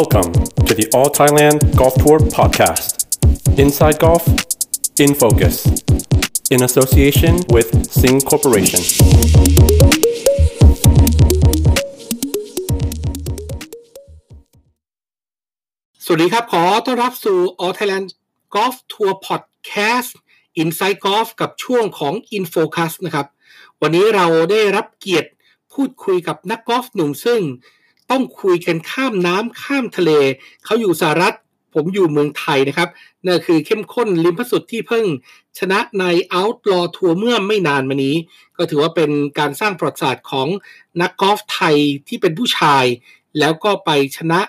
Welcome to the All Thailand Golf Tour podcast. Inside Golf, in focus, in association with Sing Corporation. สวัสดีครับ ขอต้อนรับสู่ All Thailand Golf Tour Podcast Inside Golf กับช่วงของ Infocus นะครับ วันนี้เราได้รับเกียรติพูดคุยกับนักกอล์ฟหนุ่มซึ่ง ต้องคุยกันข้ามน้ำข้ามทะเล เขาอยู่สหรัฐผมอยู่เมืองไทยนะครับนั่นคือเข้มข้นลิมพสุดที่เพิ่งชนะใน Outlaw ทัวร์เมื่อไม่นานมานี้ ก็ถือว่าเป็นการสร้างประวัติศาสตร์ของนักกอล์ฟไทยที่เป็นผู้ชาย แล้วก็ไปชนะ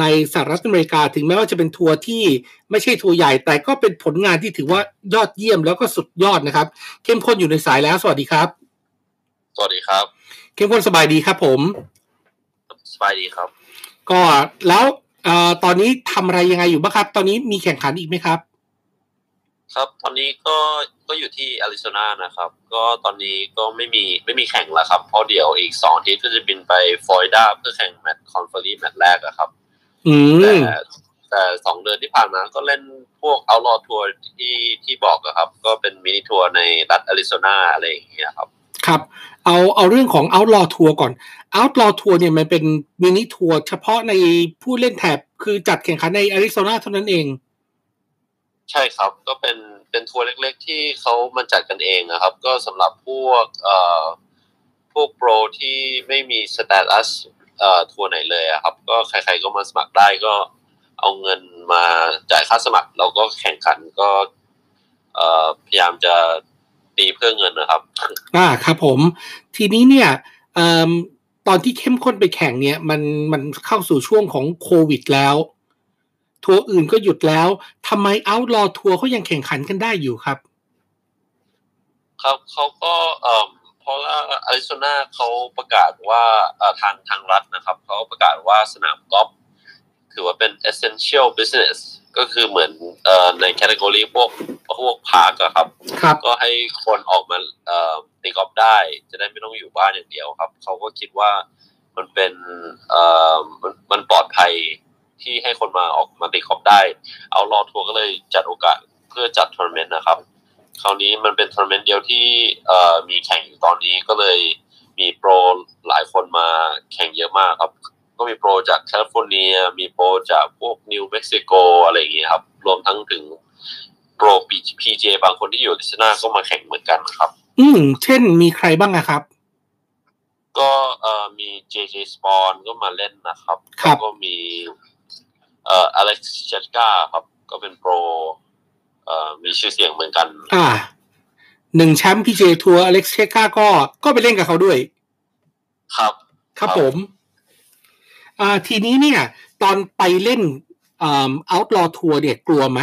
ในสหรัฐอเมริกาถึงแม้ว่าจะเป็นทัวร์ที่ไม่ใช่ทัวร์ใหญ่ แต่ก็เป็นผลงานที่ถือว่ายอดเยี่ยมแล้วก็สุดยอดนะครับ เข้มข้นอยู่ในสายแล้ว สวัสดีครับ สวัสดีครับ เข้มข้นสบายดีครับผมส บายดีครับ ก็แล้วเอ่อตอนนี้ทำอะไรยังไงอยู่บ้างครับ ตอนนี้มีแข่งขันอีกไหมครับ ครับตอนนี้ก็ก็อยู่ที่อาริโซนานะครับ ก็ตอนนี้ก็ไม่มีไม่มีแข่งแล้วครับ เพราะเดี๋ยวอีกสองอาทิตย์ก็จะบินไปฟลอริดาเพื่อแข่งแมตช์ Korn Ferry แมตช์แรกอะครับอืแต่มแต่สองเดือนที่ผ่านมาก็เล่นพวก Outlaw Tour ที่ที่บอกอะครับ ก็เป็น mini tour ในรัฐอาริโซนาอะไรอย่างเงี้ยครับ ครับ เอาเอาเรื่องของ Outlaw Tour ก่อน Outlaw Tour เนี่ยมันเป็น mini tour เฉพาะในผู้เล่นแถบคือจัดแข่งขันในอาริโซนาเท่านั้นเอง ใช่ครับก็เป็นเป็นทัวร์เล็ก ๆ ที่เขามาจัดกันเองนะครับ ก็สำหรับพวกเอ่อพวกโปรที่ไม่มี status เอ่อทัวร์ไหนเลยอะครับ ก็ใคร ๆก็มาสมัครได้ก็เอาเงินมาจ่ายค่าสมัครแล้วก็แข่งขันก็เอ่อพยายามจะตีเพื่อเงินนะครับ อ่าครับผม ทีนี้เนี่ยเอ่ม ตอนที่เข้มข้นไปแข่งเนี่ย มันมันเข้าสู่ช่วงของโควิดแล้ว ทัวร์อื่นก็หยุดแล้วทำไม Outlaw ทัวร์เขายังแข่งขันกันได้อยู่ครับ ครับเขาก็เอ่อเพราะว่าอาริโซนาเขาประกาศว่าเอ่อทางทางรัฐนะครับเขาประกาศว่าสนามกอล์ฟถือว่าเป็น essential business ก็คือเหมือนเอ่อใน category พวกพวก park อะครับ ครับ ก็ให้คนออกมาเอ่อตีกอล์ฟได้ จะได้ไม่ต้องอยู่บ้านอย่างเดียวครับ เขาก็คิดว่ามันเป็นเอ่อมันมันปลอดภัยที่ให้คนมาออกมาตีกอล์ฟได้ Outlaw Tour ก็เลยจัดโอกาสเพื่อจัดทัวร์นาเมนต์นะครับ คราวนี้มันเป็นทัวร์นาเมนต์เดียวที่เอ่อมีแข่งอยู่ตอนนี้ก็เลยมีโปรหลายคนมาแข่งเยอะมากครับ ก็มีโปรจากแคลิฟอร์เนีย มีโปรจากพวกนิวเม็กซิโกอะไรอย่างเงี้ยครับ รวมทั้งถึงโปรพีเจบางคนที่อยู่ดิสนาก็มาแข่งเหมือนกันครับ อืม เช่นมีใครบ้างอะครับ ก็เอ่อมี JJ Spawn ก็มาเล่นนะครับครับแล้วก็มีเอ่ออเล็กซ์เจตกาครับ ก็เป็นโปรเอ่อมีชื่อเสียงเหมือนกัน อ่าหนึ่งแชมป์ PGA Tour อเล็กซ์เชคาก็ก็ไปเล่นกับเขาด้วย ครับ ครับครับผมอ่า ทีนี้เนี่ย ตอนไปเล่นอ่า outlaw ทัวร์เนี่ยกลัวไหม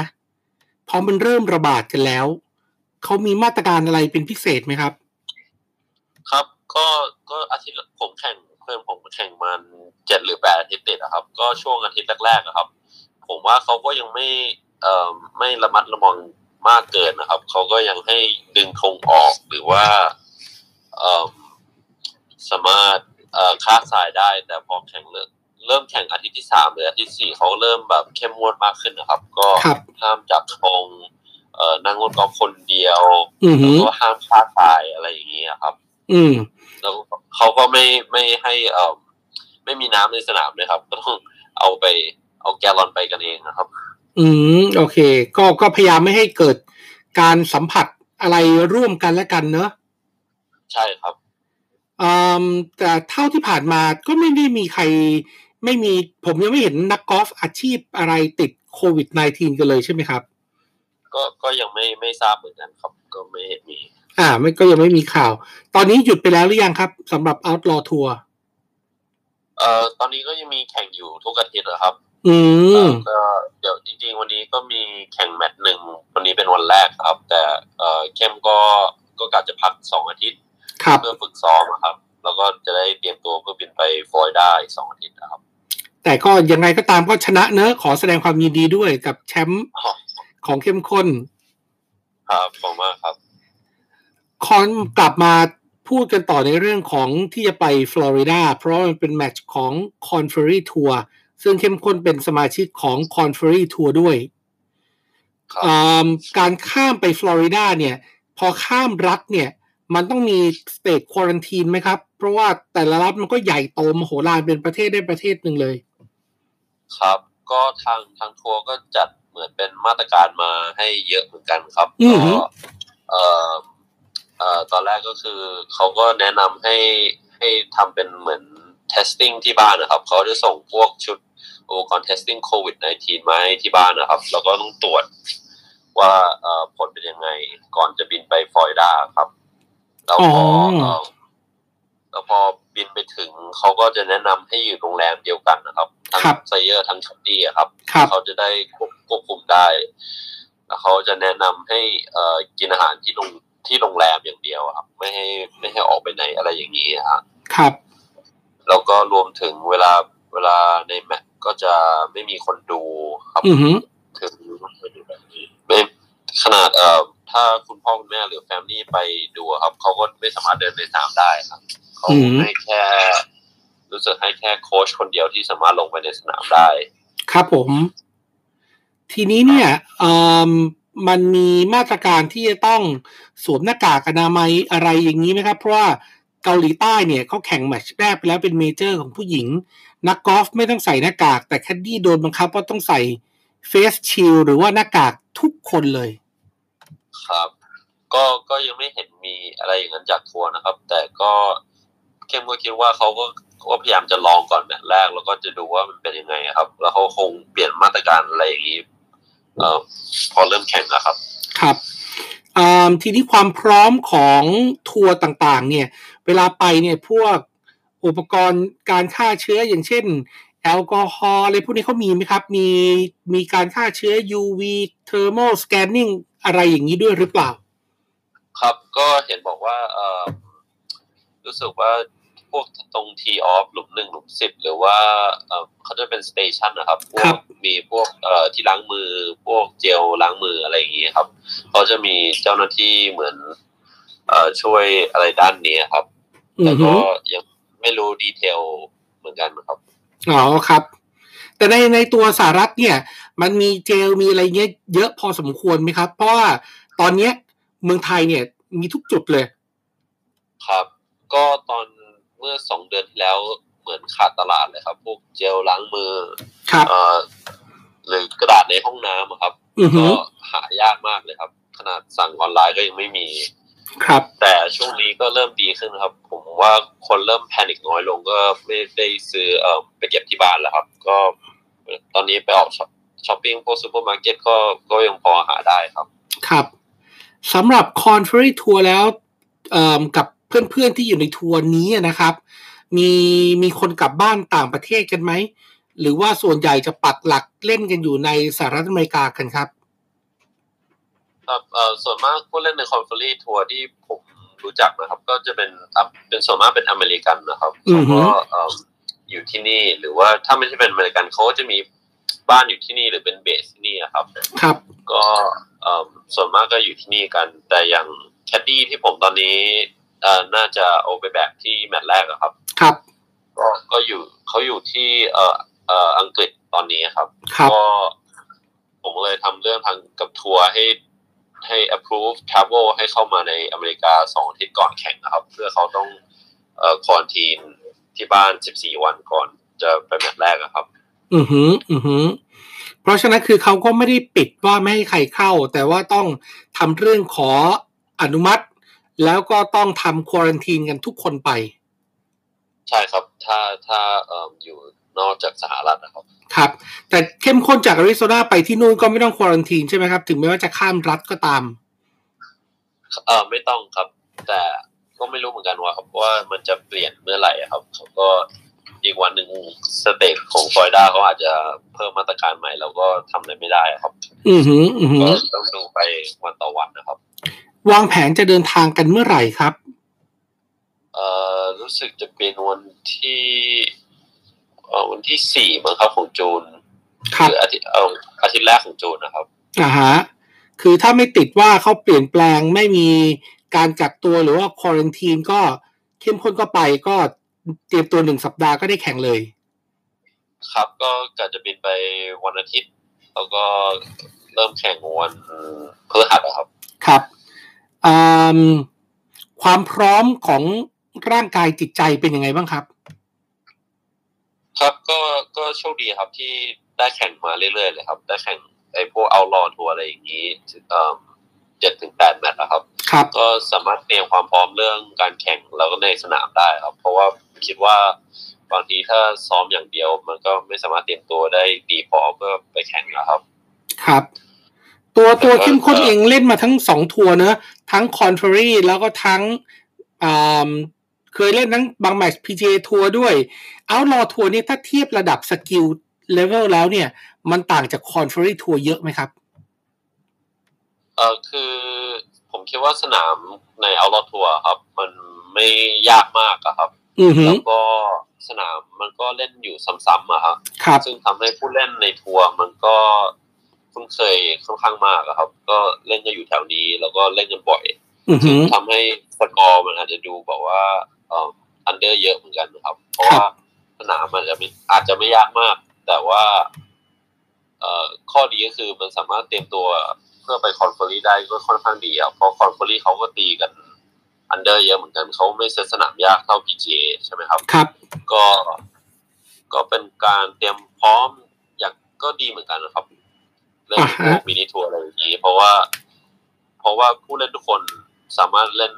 พอมันเริ่มระบาดกันแล้ว เขามีมาตรการอะไรเป็นพิเศษไหมครับ ครับก็ก็อาทิตย์ผมแข่งเพื่อนผมแข่งมันเจ็ดหรือแปดอาทิตย์ติดอะครับ ก็ช่วงอาทิตย์แรกๆอะครับ ผมว่าเขาก็ยังไม่เอ่อไม่ระมัดระวังมากเกินนะครับ เขาก็ยังให้ดึงธงออกหรือว่าเอ่อสามารถเอ่อค้าสายได้แต่พอแข่งเริ่ม เริ่มแข่งอาทิตย์ที่สามหรืออาทิตย์ที่สี่เขาเริ่มแบบเข้มงวดมากขึ้นนะครับ ก็ครับห้ามจับธงเอ่อนั่งรถกอล์ฟคนเดียวอือหืแล้วอก็ห้ามค้าสายอะไรอย่างเงี้ยครับ อืมแล้วเขาก็ไม่ไม่ให้เอ่อไม่มีน้ำในสนามเลยครับ ก็ต้องเอาไปเอาแกลลอนไปกันเองนะครับ อืมโอเค ก็ก็พยายามไม่ให้เกิดการสัมผัสอะไรร่วมกันและกันเนอะใช่ครับอืมแต่เท่าที่ผ่านมาก็ไม่ได้มีใคร ไม่มีผมยังไม่เห็นนักกอล์ฟอาชีพอะไรติดโควิด -19 กันเลยใช่ไหมครับ ก็ก็ยังไม่ไม่ทราบเหมือนกันครับ ก็ไม่เห็นมี อ่า ไม่ก็ยังไม่มีข่าว ตอนนี้หยุดไปแล้วหรือยังครับสำหรับ Outlaw Tour เอ่อตอนนี้ก็ยังมีแข่งอยู่ทุกอาทิตย์นะครับ อืเอ่มอก็เดี๋ยวจริงๆ วันนี้ก็มีแข่งแมตช์หนึ่งวันนี้เป็นวันแรกครับ แต่เอ่อเข้มก็ก็กะจะพักสองอาทิตย์ครับเพื่อฝึกซ้อมอะครับ แล้วก็จะได้เตรียมตัวเพื่อบินไปฟลอริดาอีกสองอาทิตย์นะครับ แต่ก็ยังไงก็ตามก็ชนะเนอะขอแสดงความยินดีด้วยกับแชมป์อ๋อของเข้มข้น ครับขอบคุณมากครับ ก่อนกลับมาพูดกันต่อในเรื่องของที่จะไปฟลอริดาเพราะว่ามันเป็นแมตช์ของ Korn Ferry Tour ซึ่งเข้มข้นเป็นสมาชิกของ c o n f e r y Tour ด้วยครับอ่าการข้ามไปฟลอริดาเนี่ย พอข้ามรัฐเนี่ย มันต้องมีสเต e ควอรันทีนไหมครับ เพราะว่าแต่ละรัฐมันก็ใหญ่โตมโหฬารเป็นประเทศได้ประเทศหนึ่งเลย ครับ ก็ทางทางทัวร์ก็จัดเหมือนเป็นมาตรการมาให้เยอะเหมือนกันครับอือฮึก็เอ่อเอ่อตอนแรกก็คือเขาก็แนะนำให้ให้ทำเป็นเหมือน testing ที่บ้านนะครับ เขาจะส่งพวกชุดอุปกรณ์ testing โควิด -19 มาให้ที่บ้านนะครับ แล้วก็ต้องตรวจว่าเอ่อผลเป็นยังไง ก่อนจะบินไปฟลอริดาครับ แล้วพออเอ่อแล้วพอ บินไปถึงเขาก็จะแนะนำให้อยู่โรงแรมเดียวกันนะครับทั้งครับ player ทั้งช็อปปี้อะครับครับเขาจะได้ควบควบคุมได้แล้วเขาจะแนะนำให้เอ่อกินอาหารที่โรงที่โรงแรมอย่างเดียวอะครับ ไม่ให้ไม่ให้ออกไปไหนอะไรอย่างนี้ฮะครับ แล้วก็รวมถึงเวลาเวลาในแมตช์ก็จะไม่มีคนดูครับอือหือถึงไม่ขนาดเอ่อถ้าคุณพ่อคุณแม่หรือ family ไปดูอะครับ เขาก็ไม่สามารถเดินในสนามได้ครับ เขาอืมให้แค่รู้สึกให้แค่โค้ชคนเดียวที่สามารถลงไปในสนามได้ ครับผม ทีนี้เนี่ยเอ่อมันมีมาตรการที่จะต้องสวมหน้ากากอนามัยอะไรอย่างนี้ไหมครับ เพราะว่าเกาหลีใต้เนี่ยเขาแข่งแมตช์แรกไปแล้วเป็นเมเจอร์ของผู้หญิง นักกอล์ฟไม่ต้องใส่หน้ากาก แต่แคดดี้โดนบังคับว่าต้องใส่ face shield หรือว่าหน้ากากทุกคนเลย ครับ ก็ก็ยังไม่เห็นมีอะไรอย่างนั้นจากทัวร์นะครับ แต่ก็ เข้มก็คิดว่าเขาก็ก็พยายามจะลองก่อนแมตช์แรก แล้วก็จะดูว่ามันเป็นยังไงครับ แล้วเขาคงเปลี่ยนมาตรการอะไรอย่างนี้เอ่อพอเริ่มแข่งนะครับ ครับอ่าทีนี้ความพร้อมของทัวร์ต่างๆ เนี่ย เวลาไปเนี่ยพวกอุปกรณ์การฆ่าเชื้ออย่างเช่น แอลกอฮอล์อะไรพวกนี้เขามีไหมครับ มีมีการฆ่าเชื้อ UV thermal scanning อะไรอย่างนี้ด้วยหรือเปล่า ครับก็เห็นบอกว่าเอ่อรู้สึกว่าพ วกตรงทีออฟหลุมหนึ่งหลุมสิบหรือว่าเอ่อเขาจะเป็นสเตชันนะครับ พวครักบมีพวกเอ่อที่ล้างมือ พวกเจลล้างมืออะไรอย่างนี้ครับเขาจะมีเจ้าหน้าที่เหมือนเอ่อช่วยอะไรด้านนี้ครับอืแต่อฮึก็ยังไม่รู้ดีเทลเหมือนกันครับอ๋อครับ แต่ในในตัวสหรัฐเนี่ย มันมีเจลมีอะไรเงี้ยเยอะพอสมควรไหมครับ เพราะว่าตอนเนี้ยเมืองไทยเนี่ยมีทุกจุดเลย ครับ ก็ตอนเมื่อสองเดือนที่แล้วเหมือนขาดตลาดเลยครับ พวกเจลล้างมือครับเอ่อหรือกระดาษในห้องน้ำอะครับอือฮึก็หายากมากเลยครับ ขนาดสั่งออนไลน์ก็ยังไม่มี ครับ แต่ช่วงนี้ก็เริ่มดีขึ้นครับ ผมว่าคนเริ่ม panic น้อยลงก็ไม่ได้ซื้อเอ่อไปเก็บที่บ้านแล้วครับ ก็ตอนนี้ไปออกช้อปช้อปปิ้งพวกซูเปอร์มาร์เก็ตก็ก็ยังพอหาได้ครับ ครับสำหรับ c o n f e r y Tour แล้วเอ่อกับ เพื่อนๆที่อยู่ในทัวร์นี้นะครับ มีมีคนกลับบ้านต่างประเทศกันไหม หรือว่าส่วนใหญ่จะปักหลักเล่นกันอยู่ในสหรัฐอเมริกากันครับครับเอ่อส่วนมากผู้เล่นใน Korn Ferry Tour ที่ผมรู้จักนะครับ ก็จะเป็นอะเป็นส่วนมากเป็นอเมริกันนะครับอืเขาอฮึก็เอ่ออยู่ที่นี่หรือว่าถ้าไม่ใช่เป็นอเมริกันเขาก็จะมีบ้านอยู่ที่นี่หรือเป็น base ที่นี่อะครับ ครับ ก็เอ่อส่วนมากก็อยู่ที่นี่กัน แต่อย่างแคดดี้ที่ผมตอนนี้เอ่อ น่าจะเอาไปแบกที่แมตช์แรกอะครับ ครับก็ก็อยู่เขาอยู่ที่เอ่อเอ่ออังกฤษตอนนี้ครับครับ ก็ผมเลยทำเรื่องทางกับทัวร์ให้ให้ approve travel ให้เข้ามาในอเมริกาสองอาทิตย์ก่อนแข่งนะครับ เพื่อเขาต้องเอ่อควอนทีนที่บ้าน14วันก่อนจะไปแมตช์แรกอะครับ อือหือ อือหือ เพราะฉะนั้นคือเขาก็ไม่ได้ปิดว่าไม่ให้ใครเข้า แต่ว่าต้องทำเรื่องขออนุมัติ แล้วก็ต้องทำควอรันทีนกันทุกคนไป ใช่ครับ ถ้าถ้าเอ่ออยู่นอกจากสหรัฐนะครับ ครับ แต่เข้มข้นจากอาริโซนาไปที่นู่นก็ไม่ต้องควอรันทีนใช่ไหมครับ ถึงแม้ว่าจะข้ามรัฐก็ตาม เออไม่ต้องครับ แต่ก็ไม่รู้เหมือนกันว่าครับว่ามันจะเปลี่ยนเมื่อไหร่อะครับเขาก็อีกวันหนึ่งสเตทของฟลอริดาเขาอาจจะเพิ่มมาตรการใหม่เราก็ทำอะไรไม่ได้อะครับ อือหืออือหืก็อต้องดูไปวันต่อวันนะครับ วางแผนจะเดินทางกันเมื่อไหร่ครับเอ่อรู้สึกจะเป็นวันที่เอ่อวันที่สี่มั้งครับของจูนครับหรืออาทิตย์เอ่ออาทิตย์แรกของจูนนะครับอ่าฮะคือถ้าไม่ติดว่าเขาเปลี่ยนแปลงไม่มีการกักตัวหรือว่าควอรันทีนก็เข้มข้นก็ไปก็เตรียมตัวหนึ่งสัปดาห์ก็ได้แข่งเลย ครับก็กะจะบินไปวันอาทิตย์ แล้วก็เริ่มแข่งวันพฤหัสอะครับ ครับอืม ความพร้อมของร่างกายจิตใจเป็นยังไงบ้างครับ ครับก็ก็โชคดีครับที่ได้แข่งมาเรื่อยๆเลยครับ ได้แข่งไอ้พวกเอาลอทัวร์อะไรอย่างนี้เจ็ดถึงแปดแมตช์นะครับ ครับก็สามารถเตรียมความพร้อมเรื่องการแข่งแล้วก็ในสนามได้ครับ เพราะว่าคิดว่าบางทีถ้าซ้อมอย่างเดียว มันก็ไม่สามารถเตรียมตัวได้ดีพอเพื่อไปแข่งนะครับ ครับ ตัวตัวเข้มข้นเองเล่นมาทั้งสองทัวร์เนอะทั้ง Korn Ferry แล้วก็ทั้งอ่าเคยเล่นทั้งบางแมตช์ PGA ทัวร์ด้วย Outlaw Tour นี่ถ้าเทียบระดับ skill level แล้วเนี่ย มันต่างจาก Korn Ferry Tour เยอะไหมครับ เออคือผมคิดว่าสนามใน Outlaw Tour ครับ มันไม่ยากมากอะครับอือหือแล้วก็สนามมันก็เล่นอยู่ซ้ำๆอะครับครับซึ่งทำให้ผู้เล่นในทัวร์มันก็ คุ้นเคยค่อนข้างมากอะครับ ก็เล่นกันอยู่แถวนี้ แล้วก็เล่นกันบ่อยอือหือซึ่งทำให้สกอร์มันอาจจะดูแบบว่าเอ่อ under เยอะเหมือนกันนะครับ เพราะว่าสนามมันจะไม่อาจจะไม่ยากมาก แต่ว่าเอ่อข้อดีก็คือมันสามารถเตรียมตัวเพื่อไป Korn Ferry ได้ก็ค่อนข้างดีครับเพราะ Korn Ferry เขาก็ตีกัน under เยอะเหมือนกันเขาไม่เซตสนามยากเท่า PGA ใช่ไหมครับ ครับ ก็ก็เป็นการเตรียมพร้อมอย่างก็ดีเหมือนกันนะครับ เล่นอ่าฮะพวก mini tour อะไรอย่างนี้ เพราะว่า เพราะว่าผู้เล่นทุกคนสามารถเล่น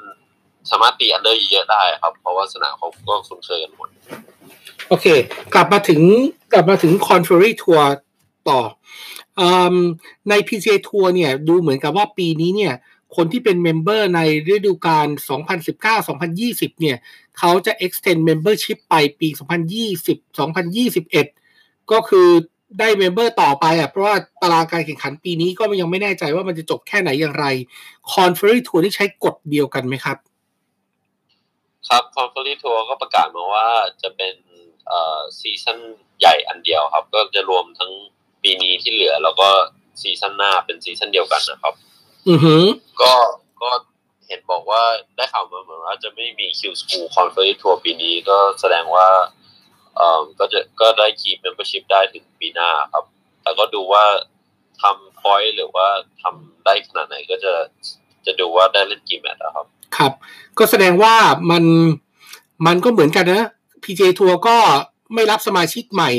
สามารถตี under เยอะๆได้ครับ เพราะว่าสนามเขาก็คุ้นเคยกันหมดโอเค กลับมาถึงกลับมาถึง Korn Ferry Tour ต่ออืมใน PGA ทัวร์เนี่ย ดูเหมือนกับว่าปีนี้เนี่ย คนที่เป็น member ในฤดูกาล 2019-2020 เนี่ย เขาจะ extend membership ไปปี 2020-2021 ก็คือ ได้ member ต่อไปอะเพราะว่าตารางการแข่งขันปีนี้ก็ยังไม่แน่ใจว่ามันจะจบแค่ไหนอย่างไร Korn Ferry Tour ที่ใช้กฎเดียวกันไหมครับ ครับ Korn Ferry Tour ก็ประกาศมาว่าจะเป็นเอ่อ season ใหญ่อันเดียวครับ ก็จะรวมทั้งปีนี้ที่เหลือ แล้วก็ season หน้าเป็น season เดียวกันนะครับ อือหือก็ก็เห็นบอกว่าได้ข่าวมาเหมือนว่าจะไม่มีคิวสกูคอนเฟอร์ทัวร์ปีนี้ก็แสดงว่า เอ่อก็จะก็ได้ keep membership ได้ถึงปีหน้าครับ แต่ก็ดูว่าทำ point หรือว่าทำได้ขนาดไหนก็จะจะดูว่าได้เล่นกี่แมตช์นะครับ ครับ ก็แสดงว่ามันมันก็เหมือนกันนะ PJ ทัวร์ก็ไม่รับสมาชิกใหม่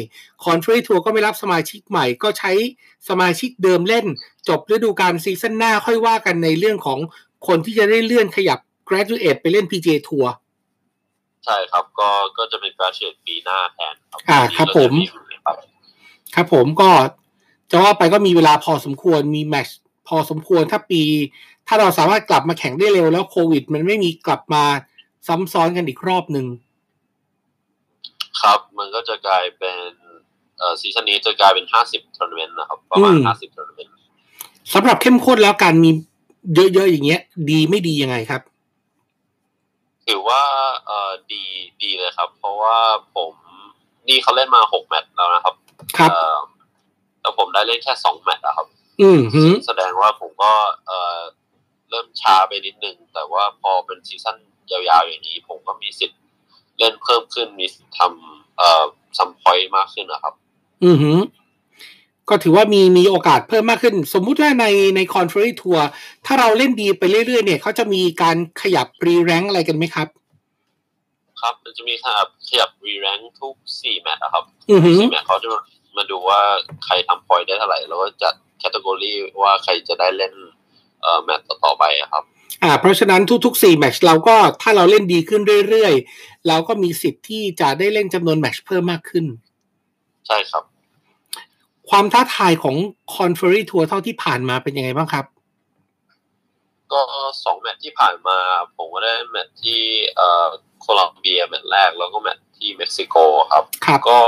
c o n f e r e ทัวร์ก็ไม่รับสมาชิกใหม่ ก็ใช้สมาชิกเดิมเล่น จบฤดูกาลซีซั่นหน้าค่อยว่ากันในเรื่องของคนที่จะได้เลื่อนขยับ graduate ไปเล่น PJ ทัวร์ ใช่ครับ ก็ก็จะเป็นการเฉดปีหน้าแทนครับอ่าครับผมที่เาจะครับครับผมก็จะว่าไปก็มีเวลาพอสมควรมีแมตช์พอสมควรถ้าปี ถ้าเราสามารถกลับมาแข่งได้เร็วแล้วโควิด มันไม่มีกลับมาซ้ำซ้อนกันอีกรอบหนึ่งครับมันก็จะกลายเป็นเอ่อ season นี้จะกลายเป็นห้าสิบทัวร์นาเมนต์นะครับ ประมาณอืมห้าสิบทัวร์นาเมนต์สำหรับเข้มข้นแล้วการมีเยอะๆอย่างเงี้ย ดีไม่ดียังไงครับ ถือว่าเอ่อดีดีเลยครับ เพราะว่าผมนี่เขาเล่นมาหกแมตช์แล้วนะครับครับเอ่อแล้วผมได้เล่นแค่สองแมตช์อะครับอืมหืมแสดงว่าผมก็เอ่อเริ่มช้าไปนิดนึง แต่ว่าพอเป็น season ยาวๆอย่างนี้ ผมก็มีสิทธิ์เล่นเพิ่มขึ้นมีสิทธิ์ทำเอ่อ some point มากขึ้นนะครับ อือหือ ก็ถือว่ามีมีโอกาสเพิ่มมากขึ้น สมมุติว่าในใน Korn Ferry Tour ถ้าเราเล่นดีไปเรื่อยๆเนี่ยเขาจะมีการขยับ rerank อะไรกันไหมครับ ครับมันจะมีขยับขยับ rerank ทุกสี่แมตช์อะครับอือหือสี่แมตช์เขาจะมามาดูว่าใครทำ point ได้เท่าไหร่ แล้วก็จัด category ว่าใครจะได้เล่นเอ่อแมตช์ต่อๆไปอะครับอ่าเพราะฉะนั้นทุกๆสี่แมตช์เราก็ถ้าเราเล่นดีขึ้นเรื่อยๆ เราก็มีสิทธิ์ที่จะได้เล่นจำนวนแมตช์เพิ่มมากขึ้น ใช่ครับ ความท้าทายของ Korn Ferry Tour เท่าที่ผ่านมาเป็นยังไงบ้างครับ ก็สองแมตช์ที่ผ่านมา ผมก็ได้แมตช์ที่เอ่อโคลอมเบียแมตช์แรกแล้วก็แมตช์ที่เม็กซิโกครับครับก็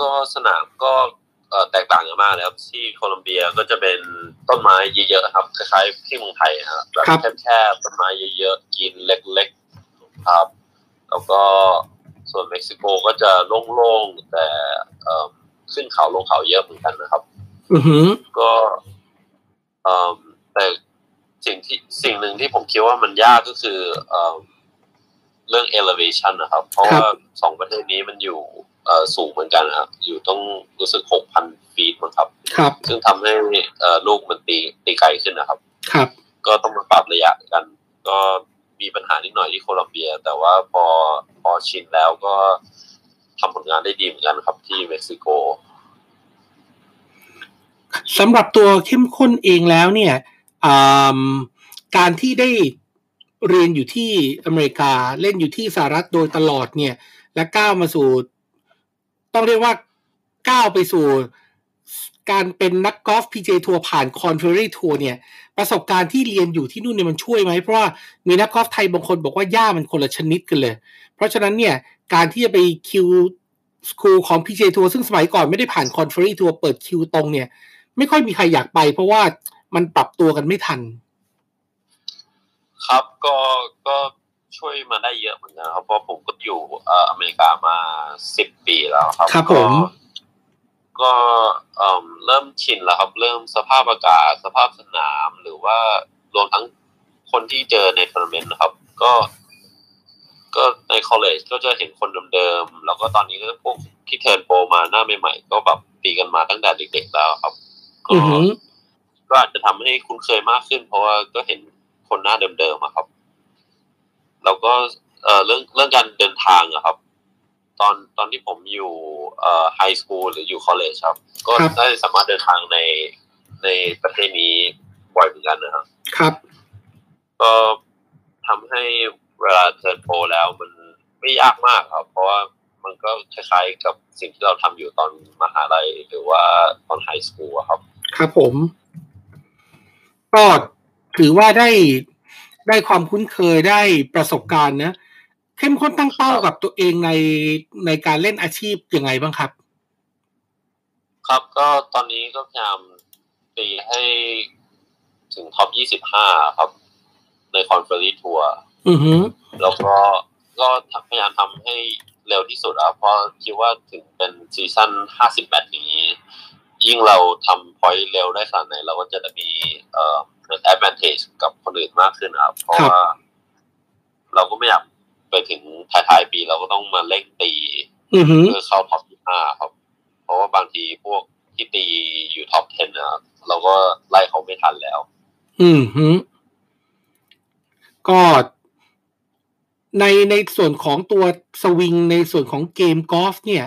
ก็สนามก็เอ่อแตกต่างกันมากเลยครับ ที่โคลอมเบียก็จะเป็นต้นไม้เยอะๆครับคล้ายๆที่เมืองไทยนะครับแบบครับแคบๆต้นไม้เยอะๆกรีนเล็กๆครับ แล้วก็ส่วนเม็กซิโกก็จะโล่งๆแต่เอ่อ ขึ้นเขาลงเขาเยอะเหมือนกันนะครับ อือหือก็เอ่อแต่สิ่งที่สิ่งหนึ่งที่ผมคิดว่ามันยากก็คือเอ่อเรื่อง elevation นะครับ เพราะว่าสองประเทศนี้มันอยู่เอ่อสูงเหมือนกันนะครับอยู่ต้องรู้สึกหกพันฟีตมั้งครับ ครับ ซึ่งทำให้เอ่อลูกมันตีตีไกลขึ้นนะครับ ครับ ก็ต้องมาปรับระยะกัน ก็มีปัญหานิดหน่อยที่โคลัมเบีย แต่ว่าพอพอชินแล้วก็ ทำผลงานได้ดีเหมือนกันครับที่เม็กซิโกสำหรับตัวเข้มข้นเองแล้วเนี่ยการที่ได้เรียนอยู่ที่อเมริกาเล่นอยู่ที่สหรัฐโดยตลอดเนี่ย และก้าวมาสู่ ต้องเรียกว่าก้าวไปสู่การเป็นนักกอล์ฟ PGA Tour ผ่าน Korn Ferry Tour เนี่ย ประสบการณ์ที่เรียนอยู่ที่นู่นเนี่ยมันช่วยไหม เพราะว่ามีนักกอล์ฟไทยบางคนบอกว่าย่ามันคนละชนิดกันเลย เพราะฉะนั้นเนี่ย การที่จะไป Q-School ของ PGA Tour ซึ่งสมัยก่อนไม่ได้ผ่าน Korn Ferry Tour เปิด Q ตรงเนี่ย ไม่ค่อยมีใครอยากไป เพราะว่ามันปรับตัวกันไม่ทัน ครับก็ก็ช่วยมาได้เยอะเหมือนกันครับเพราะผมก็อยู่เอ่ออเมริกามาสิบปีแล้วครับครับผมก็ก็เอ่มเริ่มชินแล้วครับ เริ่มสภาพอากาศสภาพสนามหรือว่ารวมทั้งคนที่เจอในทัวร์นาเมนต์นะครับ ก็ ก็ใน college ก็จะเห็นคนเดิมๆ แล้วก็ตอนนี้ก็พวกที่ turn pro มาหน้าใหม่ๆ ก็แบบตีกันมาตั้งแต่เด็กๆแล้วครับ ก็อือหือก็อาจจะทำให้คุ้นเคยมากขึ้น เพราะว่าก็เห็นคนหน้าเดิมๆอะครับ แล้วก็เอ่อเรื่องเรื่องการเดินทางอะครับ ตอนตอนที่ผมอยู่เอ่อ high school หรืออยู่ college ครับ ก็ครับได้สามารถเดินทางในในประเทศนี้บ่อยเหมือนกันนะครับ ครับ ก็ทำให้ เวลาเทิร์นโปรแล้วมันไม่ยากมากครับ เพราะว่ามันก็คล้ายๆกับสิ่งที่เราทำอยู่ตอนมหาลัยหรือว่าตอนไฮสคูลอะครับ ครับผมก็ถือว่าได้ได้ความคุ้นเคยได้ประสบการณ์นะ เข้มข้นตั้งเป้ากับตัวเองในในการเล่นอาชีพยังไงบ้างครับ ครับก็ตอนนี้ก็พยายามตีให้ถึง top 25 ครับ ใน Korn Ferry Tour อือหือแล้วก็ก็พยายามทำให้เร็วที่สุดอะเพราะคิดว่าถึงเป็น season 50แมตช์นี้ ยิ่งเราทำ point เร็วได้ขนาดไหนเราก็จะมีเอ่อแอด a n t a g e กับคนอื่นมากขึ้นครับ เพราะว่าเราก็ไม่อยากไปถึงท้ายๆปีเราก็ต้องมาเร่งตีอือหือเพื่อเข้าท็อป5ครับ เพราะว่าบางทีพวกที่ตีอยู่ท็อป10นะครับเราก็ไล่เขาไม่ทันแล้ว อืมฮึก็ ในในส่วนของตัวสวิงในส่วนของเกมกอล์ฟเนี่ย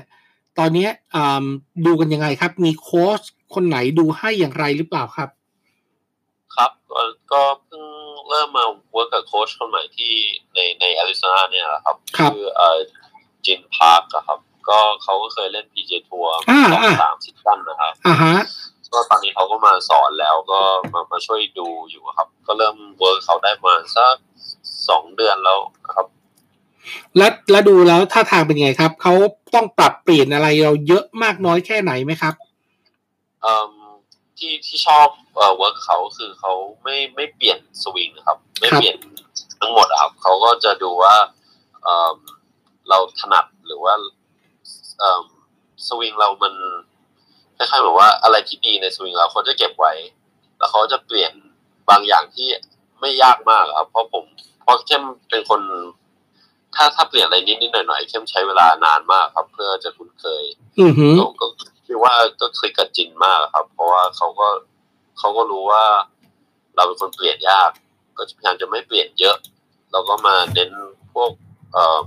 ตอนเนี้ยอ่าดูกันยังไงครับ มีโค้ชคนไหนดูให้อย่างไรหรือเปล่าครับ ครับก็ก็เพิ่งเริ่มมา work กับโค้ชคนใหม่ที่ในในแอริโซนาเนี่ยแหละครับครับชื่อเอ่อ Jin Park ครับ ก็เขาก็เคยเล่น PJ ทัวร์อ่าสองอ่าสาม season นะครับอ่าฮะก็ตอนนี้เขาก็มาสอนแล้วก็มามาช่วยดูอยู่ครับ ก็เริ่ม work เขาได้มาสัก สองเดือนแล้วนะครับ แล้วแล้วดูแล้วท่าทางเป็นไงครับ เขาต้องปรับเปลี่ยนอะไรเราเยอะมากน้อยแค่ไหนไหมครับเอิ่มที่ที่ชอบเอ่อ work เขาคือเขาไม่ไม่เปลี่ยนสวิงนะครับ ไม่ครับเปลี่ยนทั้งหมดอะครับเขาก็จะดูว่าเอิ่มเราถนัดหรือว่าเอิ่มสวิงเรามันคล้ายๆแบบว่าอะไรที่ดีในสวิงเราเขาจะเก็บไว้ แล้วเขาจะเปลี่ยนบางอย่างที่ไม่ยากมากอะครับ เพราะผม เพราะเข้มเป็นคน ถ้าถ้าเปลี่ยนอะไรนิดนิดๆหน่อยหน่อยๆเข้มใช้เวลานานมากครับ เพื่อจะคุ้นเคยอือหือก็ก็คิดว่าก็คลิกกับจินมากครับ เพราะว่าเขาก็เขาก็รู้ว่า เราเป็นคนเปลี่ยนยาก ก็พยายามจะไม่เปลี่ยนเยอะ เราก็มาเน้นพวกเอ่อ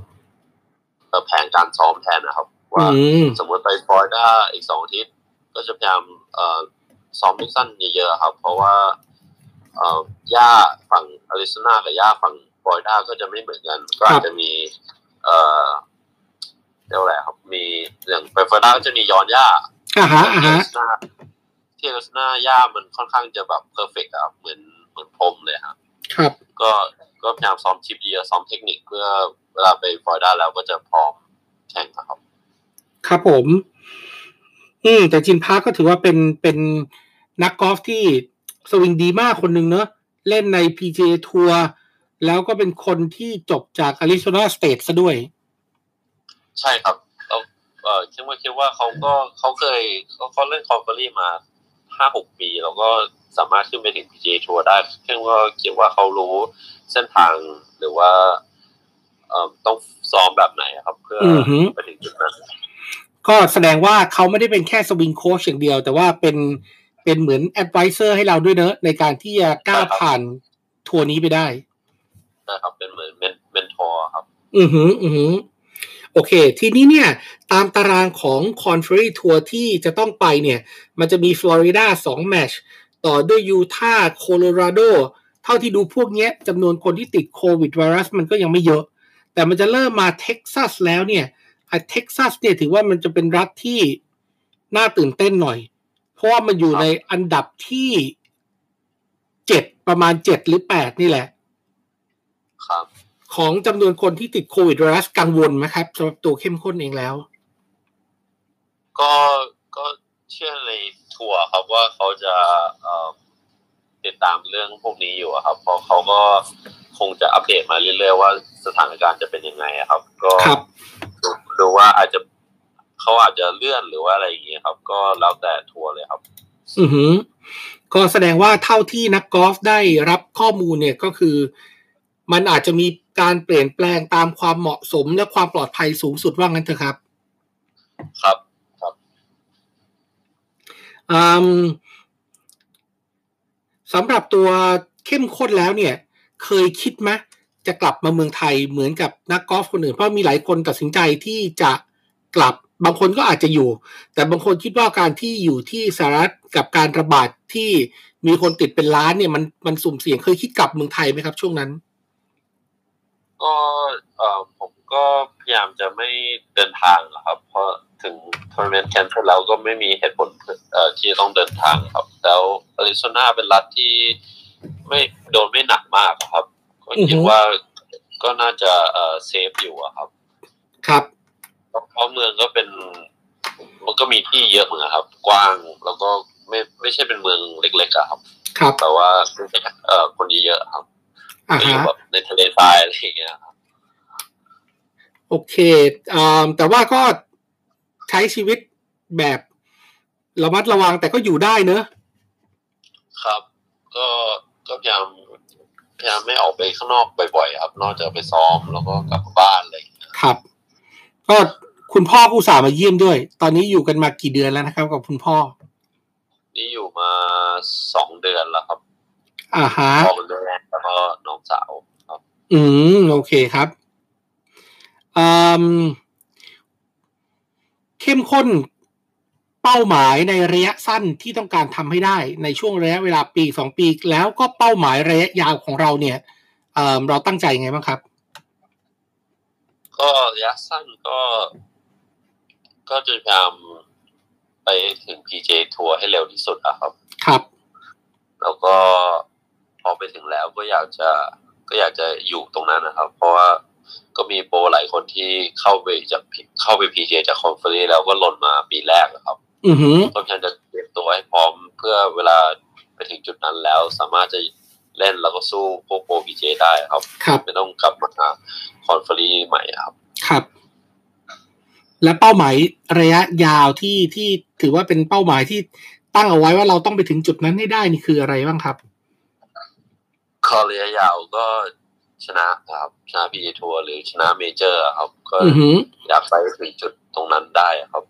เอ่อแผนการซ้อมแทนนะครับอืว่ามสมมติไปฟลอริดาอีกสองอาทิตย์ก็จะพยายามเอ่อซ้อมลูกสั้นเยอะๆครับ เพราะว่าเอ่อย่าฝั่งอาริโซนากับย่าฝั่ง ฟลอริดาก็จะไม่เหมือนกัน ก็อาจจะมี เอ่อเรียกว่าอะไรครับ มีอย่างไปฟลอริดาก็จะมีย้อนหญ้าอ่าฮะอ่าฮะที่อาริโซนาที่อาริโซนาหญ้ามันค่อนข้างจะแบบ perfect ครับเหมือนเหมือนพรมเลยครับครับ ก็ก็พยายามซ้อมชิปเยอะซ้อมเทคนิคเพื่อเวลาไปฟลอริดาแล้วก็จะพร้อมแข่งครับ ครับผม อืม แต่ Jin Park ก็ถือว่าเป็นเป็นนักกอล์ฟที่สวิงดีมากคนหนึ่งเนอะเล่นใน PGA ทัวร์ แล้วก็เป็นคนที่จบจาก Arizona State ซะด้วย ใช่ครับแล้วเอ่อคิดว่าคิดว่าเขาก็เขาเคยเขาเขาเล่นคอมเฟอรี่มาห้าหกปีแล้วก็สามารถขึ้นไปถึง PGA ทัวร์ได้คิดว่าคิดว่าเขารู้เส้นทางหรือว่าเอ่อต้องซ้อมแบบไหนครับ เพื่ออือฮึไปถึงจุดนั้นก็แสดงว่าเขาไม่ได้เป็นแค่สวิงโค้ชอย่างเดียว แต่ว่าเป็นเป็นเหมือน advisor ให้เราด้วยเนอะในการที่จะก้าวผ่านทัวร์นี้ไปได้ นะครับ เป็นเหมือน mentor ครับ อือหือ อือหือ โอเค ทีนี้เนี่ย ตามตารางของ Korn Ferry Tour ที่จะต้องไปเนี่ย มันจะมีฟลอริดาสองแมตช์ต่อด้วยยูทาห์โคโลราโดเท่าที่ดูพวกเนี้ยจำนวนคนที่ติดโควิดไวรัสมันก็ยังไม่เยอะ แต่มันจะเริ่มมาเท็กซัสแล้วเนี่ยไอ้เท็กซัสเนี่ยถือว่ามันจะเป็นรัฐที่น่าตื่นเต้นหน่อย เพราะว่ามันอยู่ในอันดับที่เจ็ดประมาณเจ็ดหรือแปดนี่แหละ ครับ ของจำนวนคนที่ติดโควิดไวรัสกังวลไหมครับสำหรับตัวเข้มข้นเองแล้ว ก็ก็เชื่อในทัวร์ครับว่าเขาจะเอ่อติดตามเรื่องพวกนี้อยู่อะครับเพราะเขาก็คงจะอัปเดตมาเรื่อยๆว่าสถานการณ์จะเป็นยังไงอะครับ ก็ครับดูดูว่าอาจจะเขาอาจจะเลื่อนหรือว่าอะไรอย่างเงี้ยครับ ก็แล้วแต่ทัวร์เลยครับ อือหือ ก็แสดงว่าเท่าที่นักกอล์ฟได้รับข้อมูลเนี่ยก็คือ มันอาจจะมีการเปลี่ยนแปลงตามความเหมาะสมและความปลอดภัยสูงสุดว่างั้นเถอะครับ ครับอืมสำหรับตัวเข้มข้นแล้วเนี่ย เคยคิดไหมจะกลับมาเมืองไทยเหมือนกับนักกอล์ฟคนอื่นเพราะมีหลายคนตัดสินใจที่จะกลับบางคนก็อาจจะอยู่ แต่บางคนคิดว่าการที่อยู่ที่สหรัฐกับการระบาดที่มีคนติดเป็นล้านเนี่ยมันมันสุ่มเสี่ยงเคยคิดกลับเมืองไทยไหมครับ ช่วงนั้น ก็เอ่อผมก็พยายามจะไม่เดินทางอะครับ เพราะถึงทัวร์นาเมนต์ cancel แล้วก็ไม่มีเหตุผลเอ่อที่จะต้องเดินทางครับ แล้วอาริโซนาเป็นรัฐที่ไม่โดนไม่หนักมากอะครับ ก็คิดอือฮึว่าก็น่าจะเอ่อเซฟอยู่อะครับ ครับเพราะเมืองก็เป็น มันก็มีที่เยอะเหมือนกันครับ กว้างแล้วก็ไม่ไม่ใช่เป็นเมืองเล็กๆอะครับ ครับแต่ว่าเอ่อคนเยอะๆครับ อ่าอยู่ฮะแบบในทะเลทรายอะไรอย่างเงี้ยครับโอเคอ่าแต่ว่าก็ใช้ชีวิตแบบระมัดระวังแต่ก็อยู่ได้เนอะครับ ก็ก็พยายามพยายามไม่ออกไปข้างนอกบ่อยๆครับ นอกจากไปซ้อมแล้วก็กลับมาบ้านอะไรอย่างเงี้ยครับ ก็คุณพ่อผู้สาห์มาเยี่ยมด้วย ตอนนี้อยู่กันมากี่เดือนแล้วนะครับ กับคุณพ่อ นี่อยู่มาสองเดือนแล้วครับ อ่าฮะพ่อคนแรกแล้วก็น้องสาวครับ อืมโอเคครับอืมเข้มข้นเป้าหมายในระยะสั้นที่ต้องการทำให้ได้ในช่วงระยะเวลาปีสองปี แล้วก็เป้าหมายระยะยาวของเราเนี่ยเอ่อเราตั้งใจไงบ้างครับ ก็ระยะสั้นก็ ก็จะพยายามไปถึง PJ ทัวร์ให้เร็วที่สุดอะครับ ครับ แล้วก็พอ ไปถึงแล้วก็อยากจะก็อยากจะอยู่ตรงนั้นนะครับ เพราะว่าก็มีโปรหลายคนที่เข้าไปจากเข้าไป PGA จาก Korn Ferry แล้วก็หล่นมาปีแรกอะครับอือหือก็พยายามจะเตรียมตัวให้พร้อมเพื่อเวลาไปถึงจุดนั้นแล้ว สามารถจะเล่นแล้วก็สู้พวกโปร PJ ได้ครับครับไม่ต้องกลับมา Korn Ferry ใหม่ครับ ครับ และเป้าหมายระยะยาวที่ที่ถือว่าเป็นเป้าหมายที่ตั้งเอาไว้ว่าเราต้องไปถึงจุดนั้นให้ได้นี่คืออะไรบ้างครับ คอระยะยาวก็ชนะครับชนะ PJ ทัวร์หรือชนะเมเจอร์ครับ ก็อยากไปถึงจุดตรงนั้นได้ครับ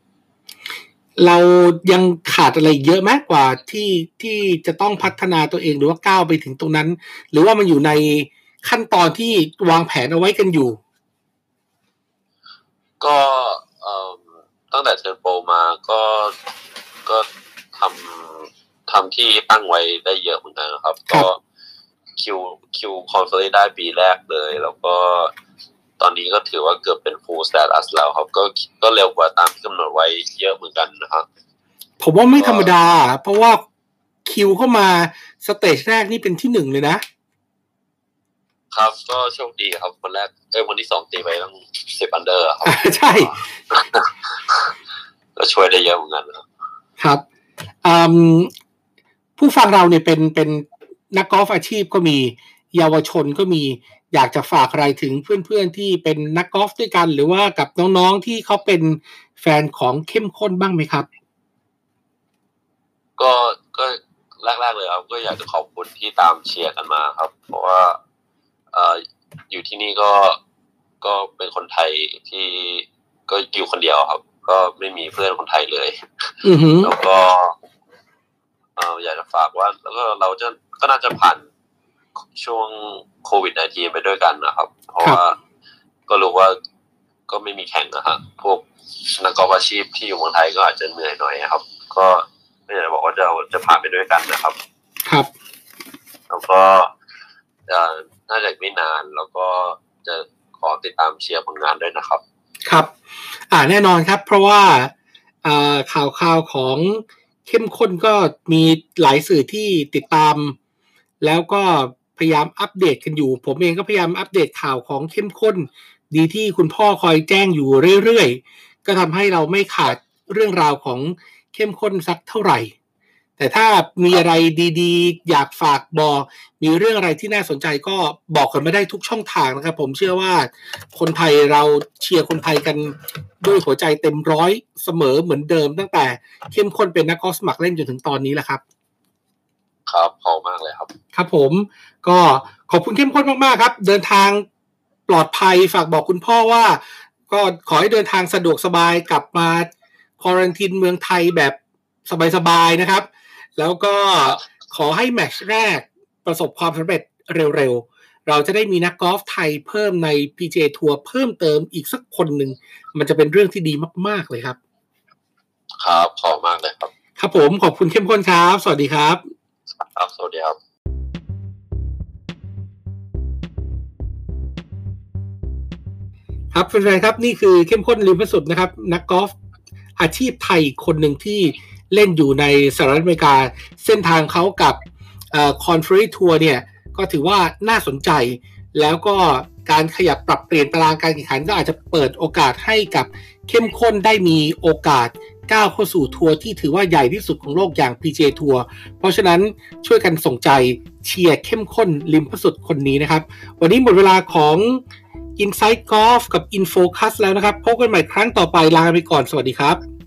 เรายังขาดอะไรเยอะมากกว่าที่ที่จะต้องพัฒนาตัวเองหรือว่าก้าวไปถึงตรงนั้น หรือว่ามันอยู่ในขั้นตอนที่วางแผนเอาไว้กันอยู่ ก็ตั้งแต่เทิร์นโปรมาก็ก็ทำทำที่ตั้งไว้ได้เยอะเหมือนกันครับครับก็ Q Q Korn Ferry ได้ปีแรกเลย แล้วก็ตอนนี้ก็ถือว่าเกือบเป็น full status แล้วครับก็ก็เร็วกว่าตามที่กำหนดไว้เยอะเหมือนกันนะครับผมว่าไม่ธรรมดา เพราะว่า Q เข้ามา stage แรกนี่เป็นที่หนึ่งเลยนะ ครับก็โชคดีครับคนแรกเอ้ยวันที่สองตีไปตั้งสิบ under ครับใช่ ก็ช่วยได้เยอะเหมือนกันครับ ครับอืมผู้ฟังเราเนี่ยเป็นเป็น นักกอล์ฟอาชีพก็มีเยาวชนก็มีอยากจะฝากอะไรถึงเพื่อนๆที่เป็นนักกอล์ฟด้วยกัน หรือว่ากับน้องๆที่เขาเป็นแฟนของเข้มข้นบ้างไหมครับ ก็ก็แรกๆเลยครับ ก็อยากจะขอบคุณที่ตามเชียร์กันมาครับ เพราะว่าเอ่ออยู่ที่นี่ก็ก็เป็นคนไทยที่ก็อยู่คนเดียวครับ ก็ไม่มีเพื่อนคนไทยเลยอือหือแล้วก็ เอออยากจะฝากว่า แล้วก็เราจะก็น่าจะผ่านช่วงโควิด -19 ไปด้วยกันนะครับ เพราะว่าก็รู้ว่าก็ไม่มีแข่งนะฮะพวกนักกอล์ฟอาชีพที่อยู่เมืองไทยก็อาจจะเหนื่อยหน่อยนะครับ ก็ไม่อยากจะบอกว่าจะจะผ่านไปด้วยกันนะครับ ครับ แล้วก็เอ่อน่าจะไม่นานแล้วก็จะขอติดตามเชียร์ผลงานด้วยนะครับ ครับ อ่าแน่นอนครับ เพราะว่าอ่าข่าวข่าวของ เข้มข้นก็มีหลายสื่อที่ติดตาม แล้วก็พยายามอัปเดตกันอยู่ ผมเองก็พยายามอัปเดตข่าวของเข้มข้น ดีที่คุณพ่อคอยแจ้งอยู่เรื่อยๆ ก็ทำให้เราไม่ขาดเรื่องราวของเข้มข้นสักเท่าไหร่ แต่ถ้ามีอะไรดีๆ อยากฝากบอก มีเรื่องอะไรที่น่าสนใจก็บอกกันไม่ได้ทุกช่องทางนะครับ ผมเชื่อว่าคนไทยเราเชียร์คนไทยกันด้วยหัวใจเต็มร้อยเสมอเหมือนเดิมตั้งแต่เข้มข้นเป็นนักกอล์ฟสมัครเล่นจนถึงตอนนี้แหละครับ ครับขอบคุณมากเลยครับ ครับผมก็ขอบคุณเข้มข้นมากๆครับ เดินทางปลอดภัยฝากบอกคุณพ่อว่า ก็ขอให้เดินทางสะดวกสบายกลับมาควอรันทีนเมืองไทยแบบสบายๆนะครับ แล้วก็ขอให้แมตช์แรกประสบความสำเร็จเร็วๆ เราจะได้มีนักกอล์ฟไทยเพิ่มใน PGA ทัวร์เพิ่มเติมอีกสักคนหนึ่ง มันจะเป็นเรื่องที่ดีมาก ๆ เลยครับ ครับขอบคุณมากเลยครับ ครับผมขอบคุณเข้มข้นครับ สวัสดีครับ ครับสวัสดีครับครับแฟนๆครับนี่คือเข้มข้น ลิ้มภสุตนะครับ นักกอล์ฟอาชีพไทยคนหนึ่งที่ เล่นอยู่ในสหรัฐอเมริกา เส้นทางเขากับ Korn Ferry ทัวร์เนี่ยก็ถือว่าน่าสนใจ แล้วก็การขยับปรับเปลี่ยนตารางการแข่งขันก็อาจจะเปิดโอกาสให้กับเข้มข้นได้มีโอกาสก้าวเข้าสู่ทัวร์ที่ถือว่าใหญ่ที่สุดของโลกอย่าง PGA ทัวร์เพราะฉะนั้นช่วยกันส่งใจเชียร์เข้มข้น ลิ้มภสุตคนนี้นะครับ วันนี้หมดเวลาของ Inside Golf กับ Infocus แล้วนะครับ พบกันใหม่ครั้งต่อไปลาไปก่อนสวัสดีครับ